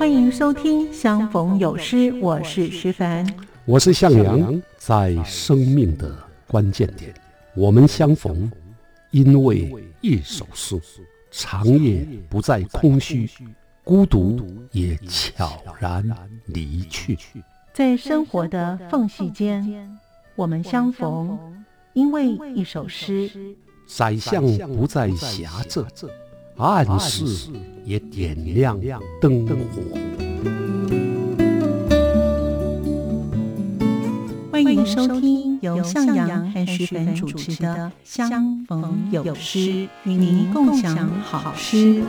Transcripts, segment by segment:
欢迎收听《相逢有诗》，我是徐凡，我是向阳。在生命的关键点，我们相逢，因为一首诗。长夜不再空虚，孤独也悄然离去。在生活的缝隙间，我们相逢，因为一首诗。宰相不再狭窄，暗室也点亮灯火。欢迎收听由向阳和徐凡主持的《相逢有诗》，与您共享好诗。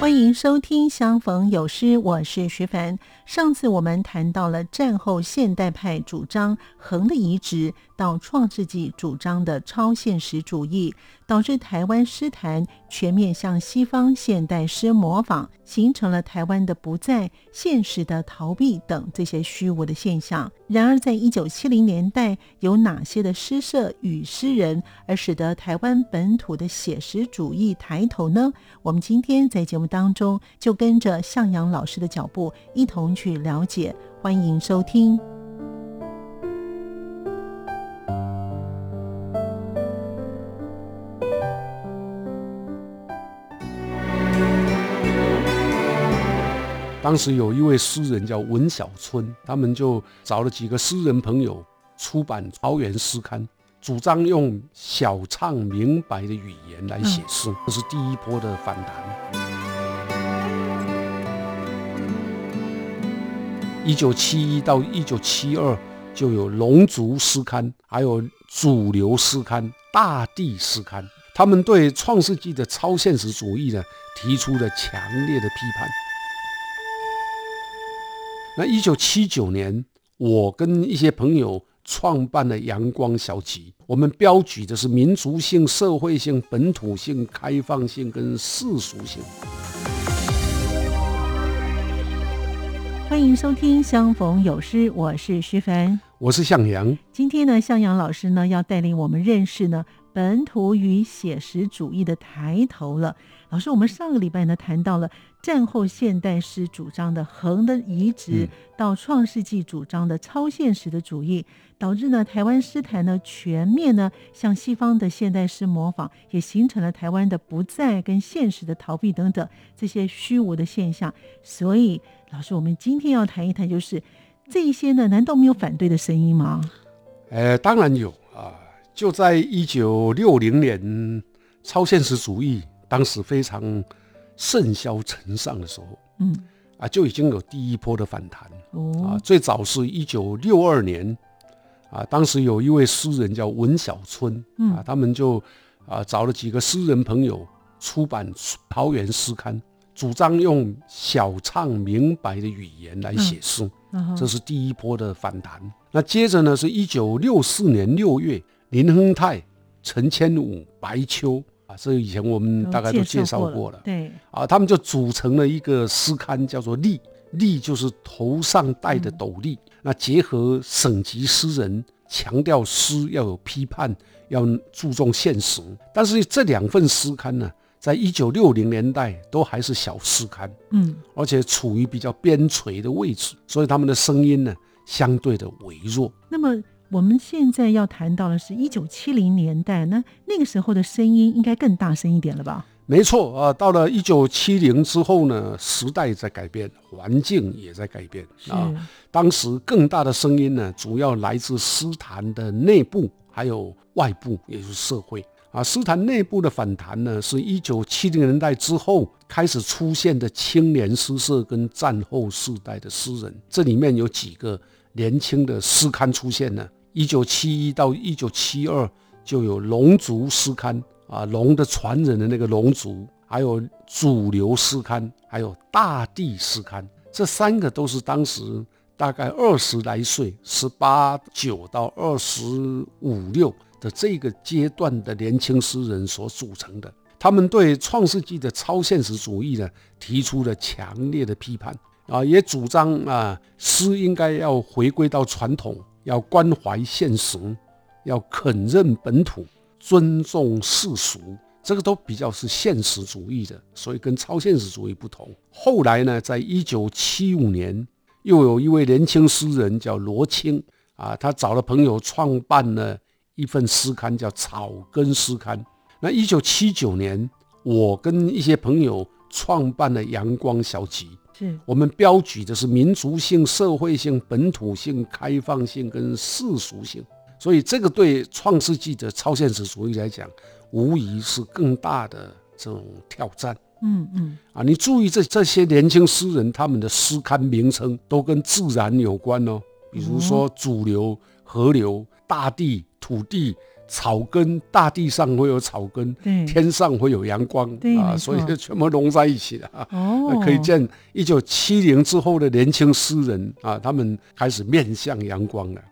欢迎收听《相逢有诗》，我是徐凡。上次我们谈到了战后现代派主张横的移植，到创世纪主张的超现实主义，导致台湾诗坛全面向西方现代诗模仿，形成了台湾的不在现实的逃避等这些虚无的现象。然而，在一九七零年代，有哪些的诗社与诗人，而使得台湾本土的写实主义抬头呢？我们今天在节目当中就跟着向阳老师的脚步，一同。去了解，欢迎收听。当时有一位诗人叫文小春，他们就找了几个诗人朋友出版《桃园诗刊》，主张用小畅明白的语言来写诗，这是第一波的反弹。一九七一到一九七二，就有《龙族诗刊》，还有《主流诗刊》《大地诗刊》，他们对创世纪的超现实主义呢，提出了强烈的批判。那一九七九年，我跟一些朋友创办了阳光小集，我们标举的是民族性、社会性、本土性、开放性跟世俗性。欢迎收听《相逢有诗》，我是徐凡，我是向阳。今天呢，向阳老师呢要带领我们认识呢本土与写实主义的抬头了。老师，我们上个礼拜呢谈到了战后现代诗主张的横的移植，到创世纪主张的超现实的主义，导致呢台湾诗坛呢全面呢向西方的现代诗模仿，也形成了台湾的不在跟现实的逃避等等这些虚无的现象。所以，老师，我们今天要谈一谈，就是这一些呢，难道没有反对的声音吗？呃，当然有啊，就在一九六零年，超现实主义。当时非常盛嚣尘上的时候，嗯，啊，就已经有第一波的反弹。哦，啊，最早是一九六二年，啊，当时有一位诗人叫文小春，啊，他们就啊找了几个诗人朋友出版《桃园诗刊》，主张用小畅明白的语言来写诗，这是第一波的反弹。那接着呢，是一九六四年六月，林亨泰、陈千武、白秋。啊，这以前我们大概都介绍过了。对啊，他们就组成了一个诗刊，叫做“笠”，笠就是头上戴的斗笠。那结合省级诗人，强调诗要有批判，要注重现实。但是这两份诗刊呢，在一九六零年代都还是小诗刊，嗯，而且处于比较边陲的位置，所以他们的声音呢，相对的微弱。那么。我们现在要谈到的是一九七零年代，那那个时候的声音应该更大声一点了吧？没错啊，到了一九七零之后呢，时代在改变，环境也在改变啊。当时更大的声音呢，主要来自诗坛的内部，还有外部，也就是社会啊。诗坛内部的反弹呢，是一九七零年代之后开始出现的青年诗社跟战后世代的诗人，这里面有几个年轻的诗刊出现呢。一九七一到一九七二就有《龙族诗刊》啊，龙的传人的那个龙族，还有《主流诗刊》，还有《大地诗刊》，这三个都是当时大概二十来岁，十八九到二十五六的这个阶段的年轻诗人所组成的。他们对创世纪的超现实主义呢，提出了强烈的批判啊，也主张啊，诗应该要回归到传统。要关怀现实，要肯认本土，尊重世俗，这个都比较是现实主义的，所以跟超现实主义不同。后来呢，在一九七五年，又有一位年轻诗人叫罗青啊，他找了朋友创办了一份诗刊，叫《草根诗刊》。那一九七九年，我跟一些朋友创办了《阳光小集》，是我们标举的是民族性、社会性、本土性、开放性跟世俗性。所以，这个对创世纪的超现实主义来讲，无疑是更大的这种挑战。嗯嗯，啊，你注意这这些年轻诗人，他们的诗刊名称都跟自然有关哦，比如说主流、河流、大地、土地。草根，大地上会有草根，天上会有阳光啊，所以就全部融在一起了啊。哦，可以见一九七零之后的年轻诗人啊，他们开始面向阳光了。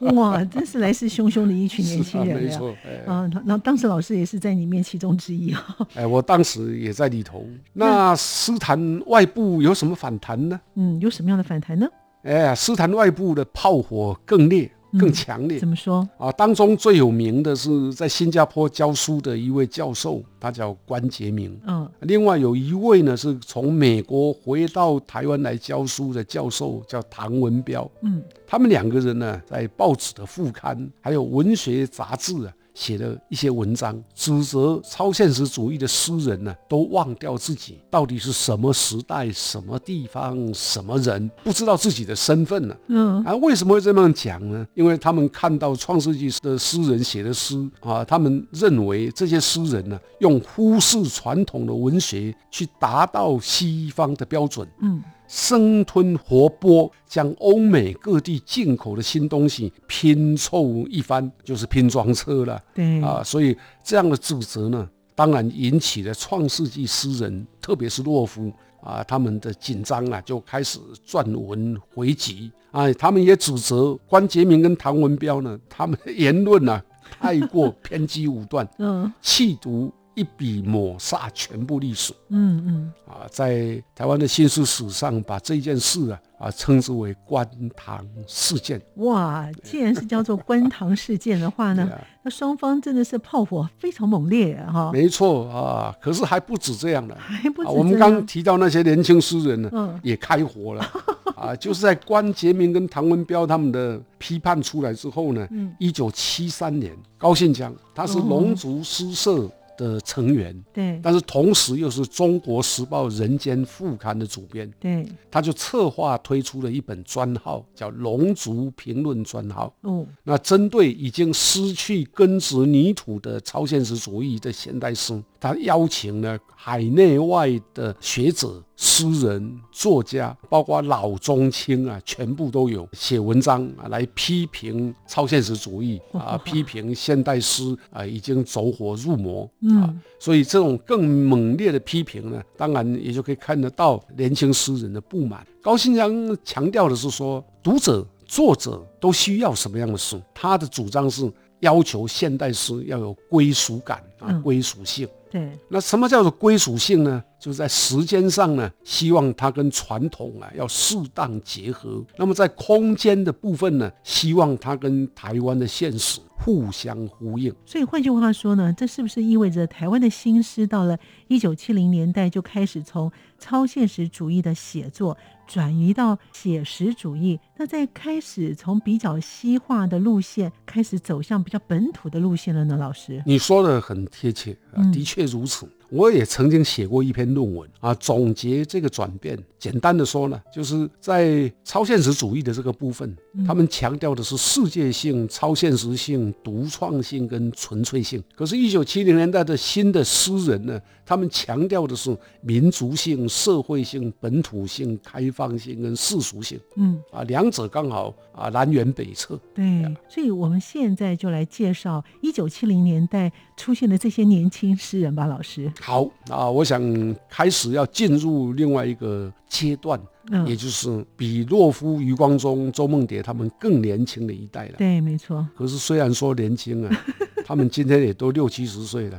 哇，真是来势汹汹的一群年轻人没错，啊，那当时老师也是在里面其中之一啊。哎，我当时也在里头。那诗坛外部有什么反弹呢？嗯，有什么样的反弹呢？哎，诗坛外部的炮火更烈。更强烈？怎么说啊？当中最有名的是在新加坡教书的一位教授，他叫关杰明。嗯，另外有一位呢，是从美国回到台湾来教书的教授，叫唐文彪。嗯，他们两个人呢，在报纸的副刊，还有文学杂志啊。写的一些文章，指责超现实主义的诗人呢，都忘掉自己到底是什么时代、什么地方、什么人，不知道自己的身份呢。嗯，啊，为什么会这么讲呢？因为他们看到创世纪的诗人写的诗啊，他们认为这些诗人呢，用忽视传统的文学去达到西方的标准。嗯。生吞活剥，将欧美各地进口的新东西拼凑一番，就是拼装车了。对啊，所以这样的指责呢，当然引起了创世纪诗人，特别是洛夫啊，他们的紧张啊，就开始撰文回击。啊，他们也指责关杰明跟唐文彪呢，他们的言论啊太过偏激武断，嗯，气毒。一笔抹杀全部历史。嗯嗯，啊，在台湾的新诗史上，把这件事啊啊称之为关唐事件。哇，既然是叫做关唐事件的话呢，那双方真的是炮火非常猛烈哈。没错啊，可是还不止这样的，还不止。我们刚提到那些年轻诗人呢，也开火了 啊，就是在关杰明跟唐文彪他们的批判出来之后呢，一九七三年，高信江他是龙族诗社。的成员，对，但是同时又是中国时报人间副刊的主编，对，他就策划推出了一本专号，叫《龙族评论专号》。哦，那针对已经失去根植泥土的超现实主义的现代诗。他邀请了海内外的学者、诗人、作家，包括老中青啊，全部都有写文章啊，来批评超现实主义 啊，批评现代诗啊，已经走火入魔啊。所以这种更猛烈的批评呢，当然也就可以看得到年轻诗人的不满。高新江强调的是说，读者、作者都需要什么样的诗？他的主张是要求现代诗要有归属感啊，归属性。对，那什么叫做归属性呢？就是在时间上呢，希望它跟传统啊要适当结合；那么在空间的部分呢，希望它跟台湾的现实互相呼应。所以换句话说呢，这是不是意味着台湾的新诗到了一九七零年代就开始从超现实主义的写作？转移到写实主义，那在开始从比较西化的路线开始走向比较本土的路线了呢？老师，你说的很贴切啊，的确如此。我也曾经写过一篇论文啊，总结这个转变。简单的说呢，就是在超现实主义的这个部分，他们强调的是世界性、超现实性、独创性跟纯粹性。可是，一九七零年代的新的诗人呢，他们强调的是民族性、社会性、本土性、开放性跟世俗性。嗯，啊，两者刚好啊南辕北辙。对，所以我们现在就来介绍一九七零年代出现的这些年轻诗人吧，老师。好啊，我想开始要进入另外一个阶段，也就是比洛夫、余光中、周梦蝶他们更年轻的一代了。对，没错。可是虽然说年轻啊，他们今天也都六七十岁了。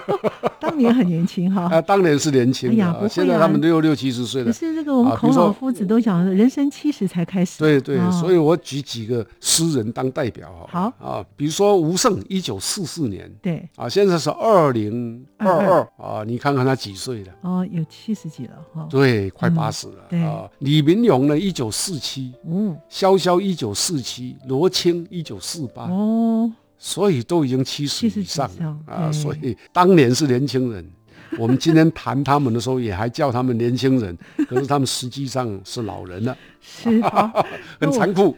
当年很年轻哈。啊，当年是年轻啊，现在他们六六七十岁了。可是这个我们孔老夫子都讲，人生七十才开始。对对，所以我举几个诗人当代表哈。好啊，比如说吴胜，一九四四年。对啊，现在是二零二二啊，你看看他几岁了？哦，有七十几了哈。对，快八十了啊。李明勇呢，一九四七。嗯。萧萧一九四七，罗青一九四八。哦。所以都已经七十以上了啊，所以当年是年轻人。我们今天谈他们的时候，也还叫他们年轻人，可是他们实际上是老人了，是 很残酷。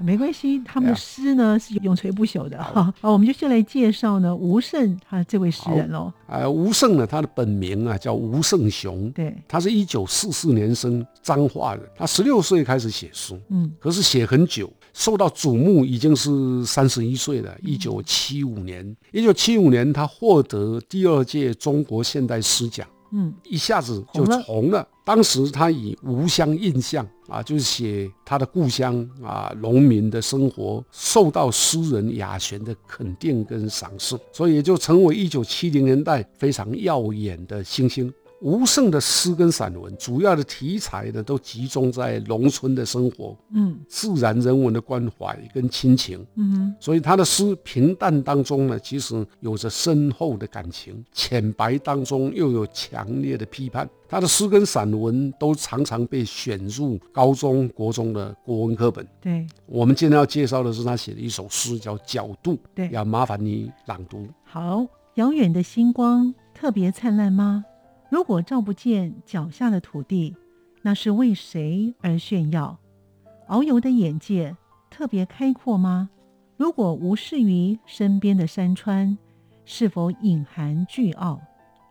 没关系，他们的诗呢是永垂不朽的哈。好，我们就先来介绍呢吴胜他这位诗人喽。啊，吴胜呢，他的本名啊叫吴胜雄，对，他是一九四四年生，彰化人。他十六岁开始写书，嗯，可是写很久，受到瞩目已经是三十一岁了。一九七五年，一九七五年他获得第二届中国现代。诗奖，嗯，一下子就红了。当时他以《无乡印象》啊，就是写他的故乡啊，农民的生活，受到诗人雅璇的肯定跟赏识，所以也就成为一九七零年代非常耀眼的星星。吴胜的诗跟散文，主要的题材呢，都集中在农村的生活，嗯，自然人文的关怀跟亲情，嗯，所以他的诗平淡当中呢，其实有着深厚的感情，浅白当中又有强烈的批判。他的诗跟散文都常常被选入高中国中的国文课本。对，我们今天要介绍的是他写的一首诗，叫《角度》。对，要麻烦你朗读。好，遥远的星光特别灿烂吗？如果照不见脚下的土地，那是为谁而炫耀？遨游的眼界特别开阔吗？如果无视于身边的山川，是否隐含巨傲？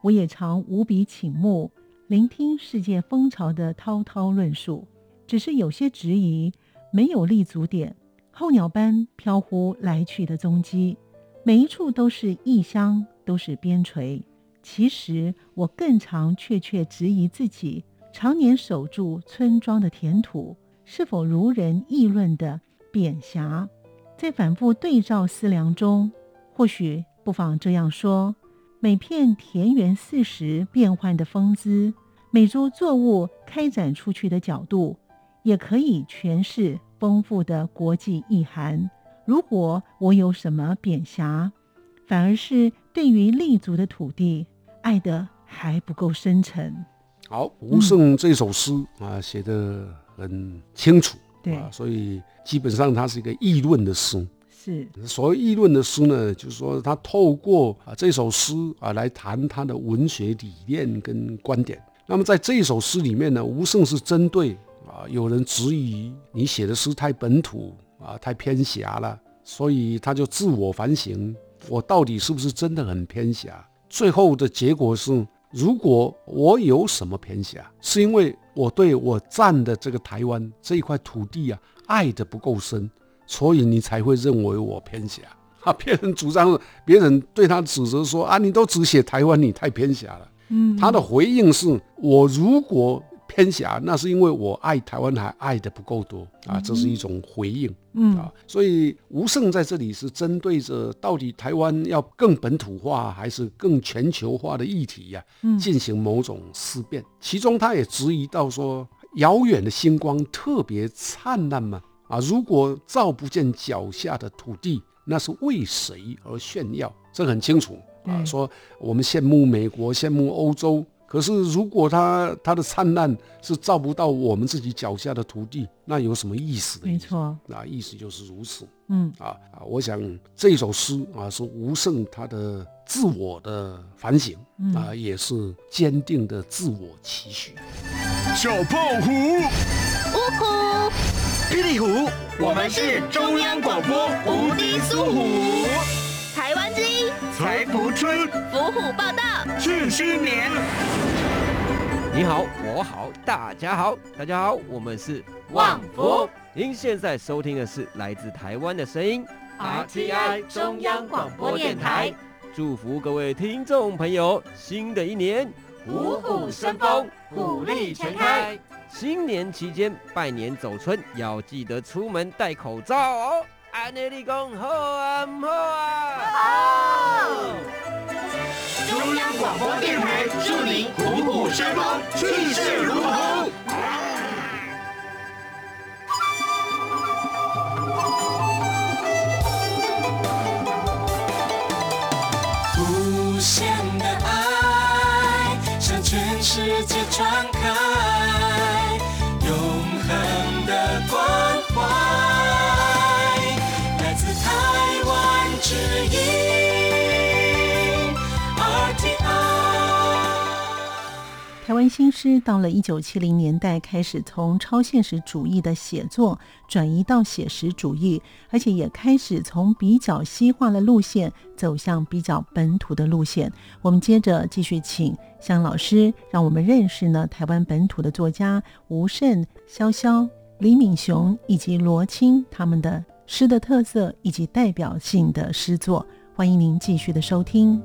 我也常无比倾慕聆听世界风潮的滔滔论述，只是有些质疑，没有立足点，候鸟般飘忽来去的踪迹，每一处都是异乡，都是边陲。其实我更常确确质疑自己，常年守住村庄的田土，是否如人议论的扁狭？在反复对照思量中，或许不妨这样说：每片田园四时变换的风姿，每株作物开展出去的角度，也可以诠释丰富的国际意涵。如果我有什么扁狭，反而是对于立足的土地。爱的还不够深沉。好，吴胜这首诗啊，写的很清楚，对，所以基本上它是一个议论的诗。是，所谓议论的诗呢，就是说他透过啊这首诗啊来谈他的文学理念跟观点。那么在这首诗里面呢，吴胜是针对啊有人质疑你写的诗太本土啊太偏狭了，所以他就自我反省，我到底是不是真的很偏狭？最后的结果是，如果我有什么偏狭，是因为我对我占的这个台湾这一块土地啊爱的不够深，所以你才会认为我偏狭啊。别人主张，别人对他指责说啊，你都只写台湾，你太偏狭了。嗯，他的回应是我如果。偏狭，那是因为我爱台湾还爱的不够多啊，这是一种回应，嗯啊，所以吴胜在这里是针对着到底台湾要更本土化还是更全球化的议题呀，进行某种思辨。其中他也质疑到说，遥远的星光特别灿烂吗？啊，如果照不见脚下的土地，那是为谁而炫耀？这很清楚啊，说我们羡慕美国，羡慕欧洲。可是，如果它它的灿烂是照不到我们自己脚下的土地，那有什么意思的？没错，那意思就是如此。嗯啊啊，我想这首诗啊是吴胜他的自我的反省啊，也是坚定的自我期许。小胖虎，呜呼，霹雳虎，我们是中央广播无敌苏虎，财福春，伏虎报道。庆新年！你好，我好，大家好，大家好，我们是旺福。您现在收听的是来自台湾的声音，RTI 中央广播电台。祝福各位听众朋友，新的一年虎虎生风，虎力全开。新年期间拜年走春，要记得出门戴口罩哦。中央广播电台祝您虎虎生风，气势如虹。无限的爱向全世界传新诗到了一九七零年代，开始从超现实主义的写作转移到写实主义，而且也开始从比较西化的路线走向比较本土的路线。我们接着继续请向老师，让我们认识呢台湾本土的作家吴胜、潇潇、李敏雄以及罗青他们的诗的特色以及代表性的诗作。欢迎您继续的收听。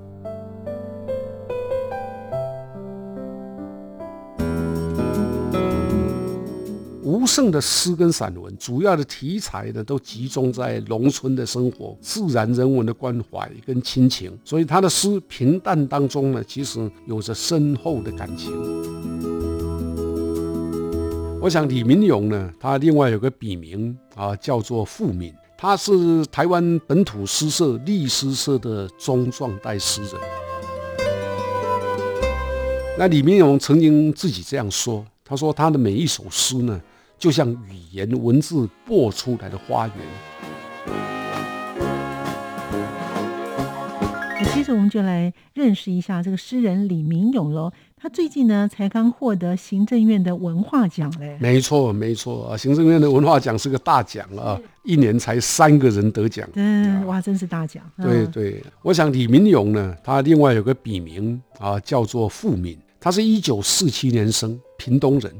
吴胜的诗跟散文，主要的题材呢，都集中在农村的生活、自然人文的关怀跟亲情，所以他的诗平淡当中呢，其实有着深厚的感情。我想李明勇呢，他另外有个笔名啊，叫做富敏，他是台湾本土诗社立诗社的中壮代诗人。那李明勇曾经自己这样说，他说他的每一首诗呢，就像语言文字播出来的花园。那接着我们就来认识一下这个诗人李明勇喽。他最近呢才刚获得行政院的文化奖嘞。没错，没错啊，行政院的文化奖是个大奖啊，一年才三个人得奖。嗯，哇，真是大奖。对对，我想李明勇呢，他另外有个笔名啊，叫做富敏，他是一九四七年生，屏东人。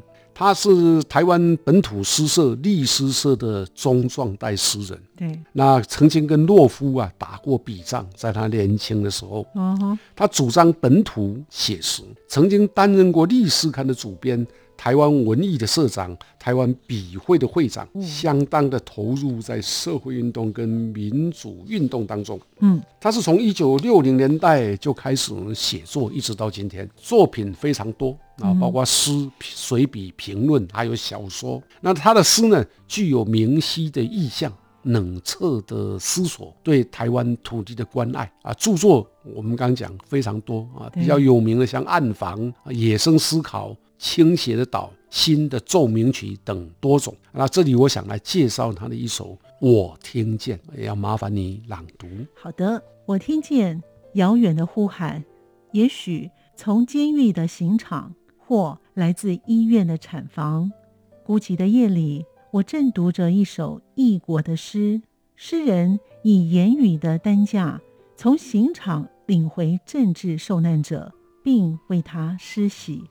他是台湾本土诗社立诗社的中壮代诗人，对，那曾经跟洛夫啊打过笔仗，在他年轻的时候，嗯哼，他主张本土写实，曾经担任过《历史刊》的主编。台湾文艺的社长，台湾笔会的会长，相当的投入在社会运动跟民主运动当中。嗯，他是从一九六零年代就开始写作，一直到今天，作品非常多啊，包括诗、随笔、评论，还有小说。那他的诗呢，具有明晰的意象。冷彻的思索，对台湾土地的关爱啊，著作我们刚刚讲非常多啊，比较有名的像《暗房》《野生思考》。倾斜的岛、新的奏鸣曲等多种。那这里我想来介绍他的一首《我听见》，也要麻烦你朗读。好的，我听见遥远的呼喊，也许从监狱的刑场，或来自医院的产房。孤寂的夜里，我正读着一首异国的诗，诗人以言语的担架，从刑场领回政治受难者，并为他施洗。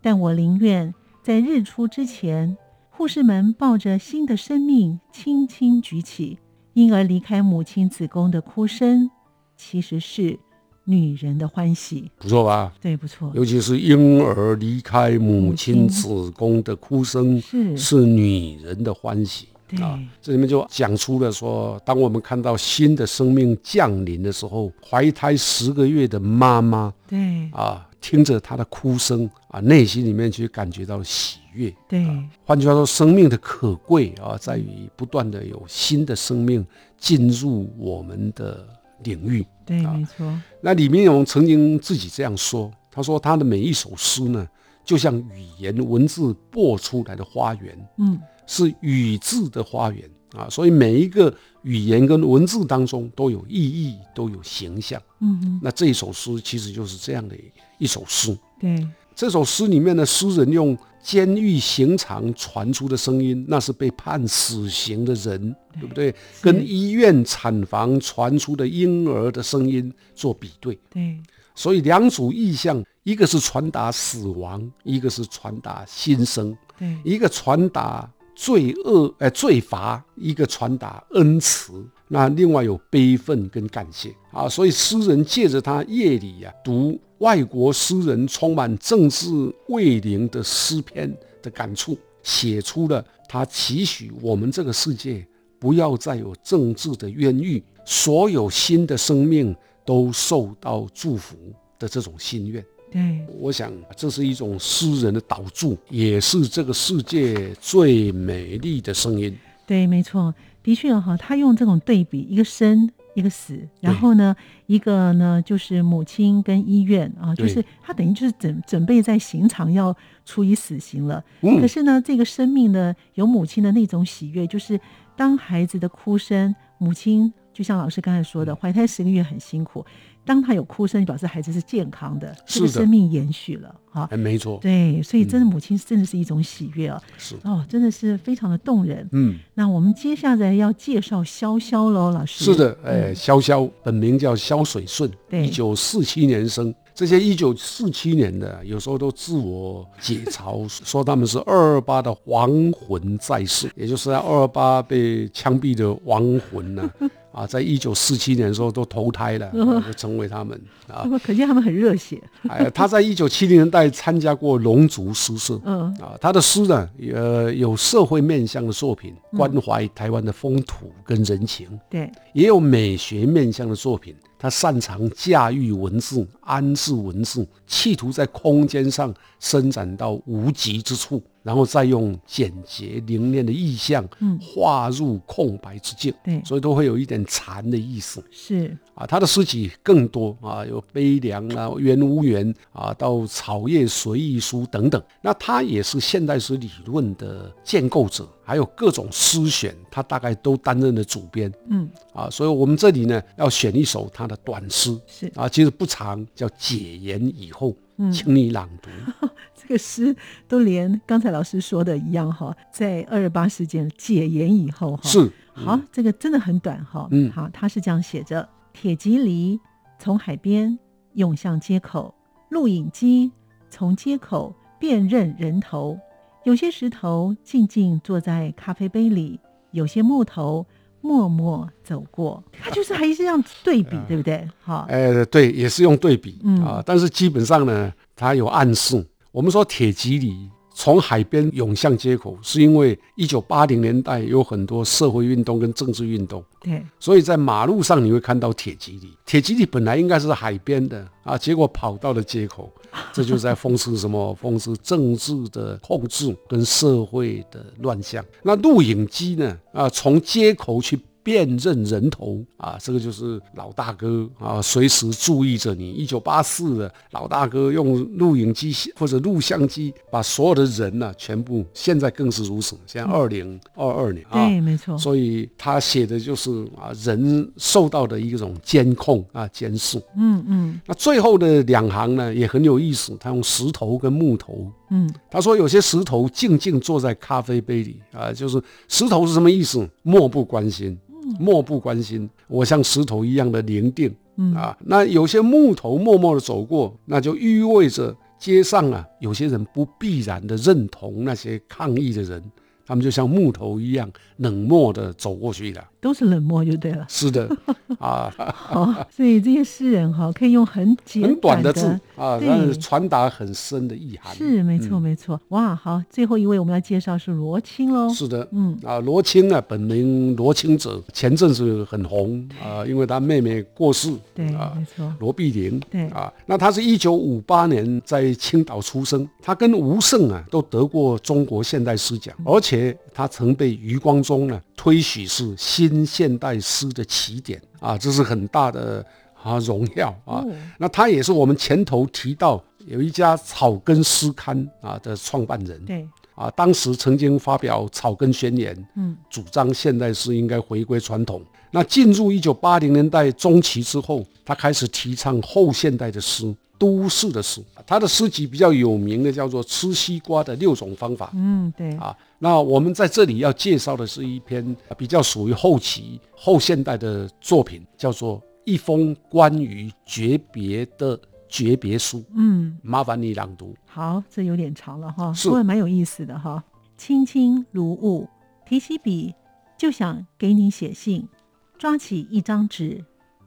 但我宁愿在日出之前，护士们抱着新的生命轻轻举起。婴儿离开母亲子宫的哭声，其实是女人的欢喜。不错吧？对，不错。尤其是婴儿离开母亲子宫的哭声，是是女人的欢喜。啊，这里面就讲出了说，当我们看到新的生命降临的时候，怀胎十个月的妈妈，对啊。听着他的哭声啊，内心里面去感觉到喜悦。对，换句话说，生命的可贵啊，在于不断的有新的生命进入我们的领域。对，没错。那李明勇曾经自己这样说，他说他的每一首诗呢，就像语言文字播出来的花园，嗯，是语字的花园啊，所以每一个语言跟文字当中都有意义，都有形象。嗯，那这一首诗其实就是这样的。一首诗，对这首诗里面的诗人用监狱刑场传出的声音，那是被判死刑的人，对不对？跟医院产房传出的婴儿的声音做比对，对。所以两组意象，一个是传达死亡，一个是传达新生，对，一个传达罪恶，哎，罪罚，一个传达恩慈。那另外有悲愤跟感谢啊，所以诗人借着他夜里呀读外国诗人充满政治味灵的诗篇的感触，写出了他期许我们这个世界不要再有政治的冤狱，所有新的生命都受到祝福，的这种心愿。对，我想这是一种诗人的导注，也是这个世界最美丽的声音。对，没错，的确哈，他用这种对比，一个生，一个死，然后呢，一个呢就是母亲跟医院啊，就是他等于就是准准备在刑场要处以死刑了。可是呢，这个生命呢，有母亲的那种喜悦，就是当孩子的哭声，母亲就像老师刚才说的，怀胎十个月很辛苦。当他有哭声，表示孩子是健康的，这个生命延续了啊，没错，对，所以真的母亲真的是一种喜悦啊，是。哦，真的是非常的动人。嗯，那我们接下来要介绍潇潇喽，老师。是的，哎，潇潇本名叫萧水顺，一九四七年生。这些一九四七年的，有时候都自我解嘲，说他们是二二八的亡魂在世，也就是在二二八被枪毙的亡魂呢。啊，在一九四七年的时候都投胎了，就成为他们啊。可见他们很热血。哎，他在一九七零年代参加过龙族诗社，嗯啊，他的诗呢，呃，有社会面向的作品，关怀台湾的风土跟人情，对，也有美学面向的作品。他擅长驾驭文字、安置文字，企图在空间上伸展到无极之处，然后再用简洁凝练的意象，嗯，画入空白之境。对，所以都会有一点禅的意思。是啊，他的诗集更多啊，有悲凉啊、缘无缘啊，到草叶随意书等等。那他也是现代诗理论的建构者。还有各种诗选，他大概都担任了主编。嗯，啊，所以我们这里呢要选一首他的短诗，是啊，其实不长，叫《解言以后》，请你朗读。这个诗都连刚才老师说的一样哈，在二二八事件解严以后哈，是好，这个真的很短哈。嗯，好，他是这样写着：铁蒺藜从海边涌向街口，录影机从街口辨认人头。有些石头静静坐在咖啡杯里，有些木头默默走过。他就是还是这样对比，对不对？好，哎，对，也是用对比啊。但是基本上呢，他有暗示。我们说铁蒺藜。从海边涌向街口，是因为一九八零年代有很多社会运动跟政治运动，对，所以在马路上你会看到铁蒺藜。铁蒺藜本来应该是海边的啊，结果跑到了街口，这就在讽刺什么？讽刺政治的控制跟社会的乱象。那录影机呢？啊，从街口去。辨认人头啊，这个就是老大哥啊，随时注意着你。一九八四的老大哥用录影机或者录像机把所有的人呢全部，现在更是如此。现在二零二二年啊，对，没错。所以他写的就是啊，人受到的一种监控啊，监视。嗯嗯。那最后的两行呢也很有意思，他用石头跟木头。嗯，他说有些石头静静坐在咖啡杯里啊，就是石头是什么意思？漠不关心。漠不关心，我像石头一样的凝定，嗯啊，那有些木头默默的走过，那就意味着街上啊，有些人不必然的认同那些抗议的人，他们就像木头一样冷漠的走过去了。都是冷漠就对了。是的，啊，好，所以这些诗人哈，可以用很简很短的字啊，但是传达很深的意涵。是，没错，没错。哇，好，最后一位我们要介绍是罗青喽。是的，嗯啊，罗青啊，本名罗青者，前阵子很红啊，因为他妹妹过世。对，没错。罗碧玲。对啊，那他是一九五八年在青岛出生，他跟吴胜啊都得过中国现代诗奖，而且他曾被余光中呢推许是新。现代诗的起点啊，这是很大的啊荣耀啊。那他也是我们前头提到有一家草根诗刊啊的创办人。对啊，当时曾经发表《草根宣言》，嗯，主张现代诗应该回归传统。那进入一九八零年代中期之后，他开始提倡后现代的诗。都市的诗，他的诗集比较有名的叫做《吃西瓜的六种方法》。嗯，对啊。那我们在这里要介绍的是一篇比较属于后期后现代的作品，叫做《一封关于诀别的诀别书》。嗯，麻烦你朗读。好，这有点长了哈，不过蛮有意思的哈。轻轻如雾，提起笔就想给你写信，抓起一张纸，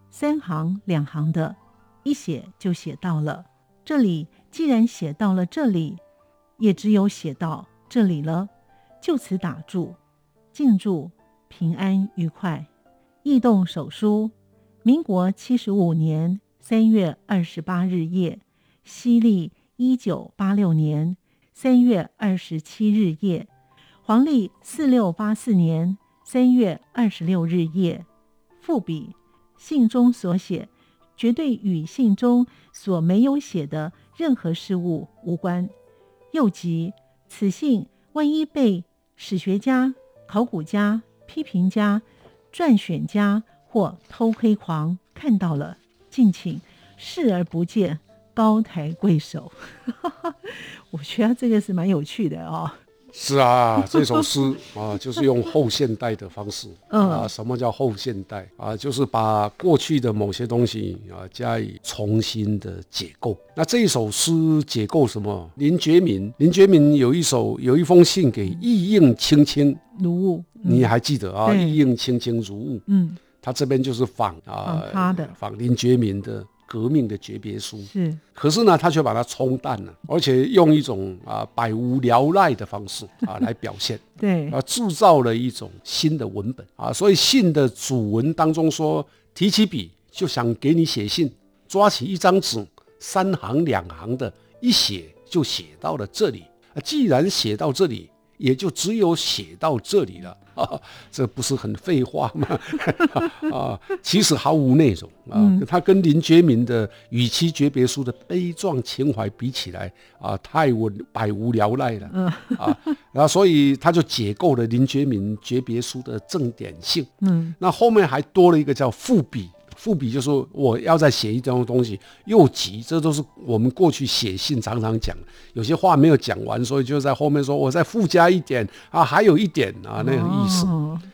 三行两行的。一写就写到了这里，既然写到了这里，也只有写到这里了，就此打住，敬祝，平安愉快。异动手书，民国七十五年三月二十八日夜，西历一九八六年三月二十七日夜，黄历四六八四年三月二十六日夜。复笔，信中所写，绝对与信中所没有写的任何事物无关。又即，此信万一被史学家、考古家、批评家、撰选家或偷窥狂看到了，敬请视而不见，高抬贵手。我觉得这个是蛮有趣的哦。是啊，这首诗 啊，就是用后现代的方式啊。什么叫后现代啊？就是把过去的某些东西啊加以重新的解构。那这一首诗解构什么？林觉民，林觉民有一首有一封信给意应青青如雾，你还记得啊？意应青青如雾。嗯，他这边就是仿啊，他的仿林觉民的。革命的诀别书是，可是呢，他却把它冲淡了，而且用一种啊百无聊赖的方式啊 来表现，对，啊制造了一种新的文本啊，所以信的主文当中说，提起笔就想给你写信，抓起一张纸，三行两行的一写就写到了这里，啊既然写到这里。也就只有写到这里了啊，这不是很废话吗？啊，其实毫无内容啊。他跟林觉民的《与妻诀别书》的悲壮情怀比起来啊，太无百无聊赖了啊。然后，所以他就解构了林觉民诀别书的正典性。嗯，那后面还多了一个叫复笔。复笔就是我要再写一张东西，又急，这都是我们过去写信常常讲，有些话没有讲完，所以就在后面说，我再附加一点啊，还有一点啊，那个意思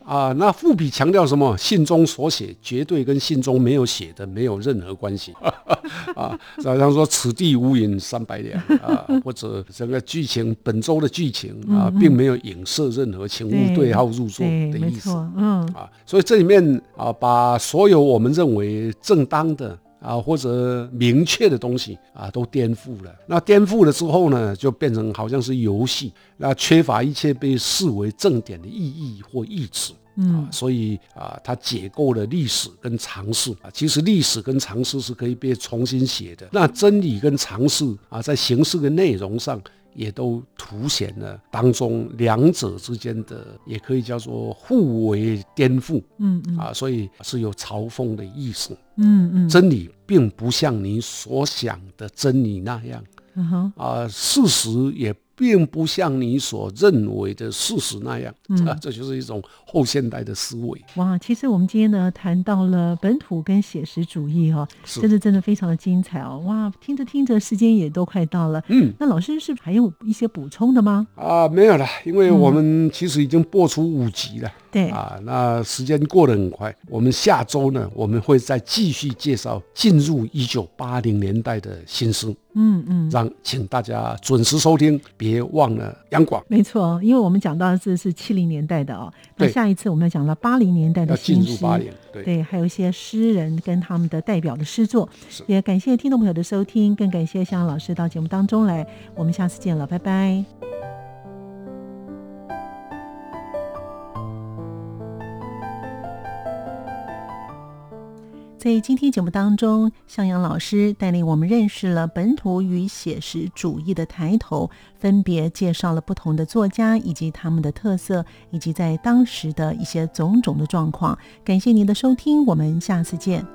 啊。那复笔强调什么？信中所写绝对跟信中没有写的没有任何关系 啊。好像说此地无银三百两啊，或者整个剧情本周的剧情啊，并没有影射任何请勿对号入座的意思，嗯啊，所以这里面啊，把所有我们认为为正当的啊，或者明确的东西啊，都颠覆了。那颠覆了之后呢，就变成好像是游戏，那缺乏一切被视为正点的意义或意志。嗯，所以啊，它解构了历史跟常识啊。其实历史跟常识是可以被重新写的。那真理跟常识啊，在形式跟内容上。也都凸显了当中两者之间的，也可以叫做互为颠覆，嗯嗯。啊，所以是有嘲讽的意思，嗯嗯，真理并不像你所想的真理那样，嗯哼，啊，事实也。并不像你所认为的事实那样，啊，这就是一种后现代的思维。哇，其实我们今天呢谈到了本土跟写实主义哈，真的真的非常的精彩哦。哇，听着听着，时间也都快到了。嗯，那老师是还有一些补充的吗？啊，没有了，因为我们其实已经播出五集了。对啊，那时间过得很快。我们下周呢，我们会再继续介绍进入一九八零年代的新诗。嗯嗯，让请大家准时收听，别忘了央广。没错，因为我们讲到的是是七零年代的哦，那下一次我们要讲到八零年代的新诗。对对，还有一些诗人跟他们的代表的诗作。也感谢听众朋友的收听，更感谢向老师到节目当中来。我们下次见了，拜拜。在今天节目当中，向阳老师带领我们认识了本土与写实主义的抬头，分别介绍了不同的作家以及他们的特色，以及在当时的一些种种的状况。感谢您的收听，我们下次见。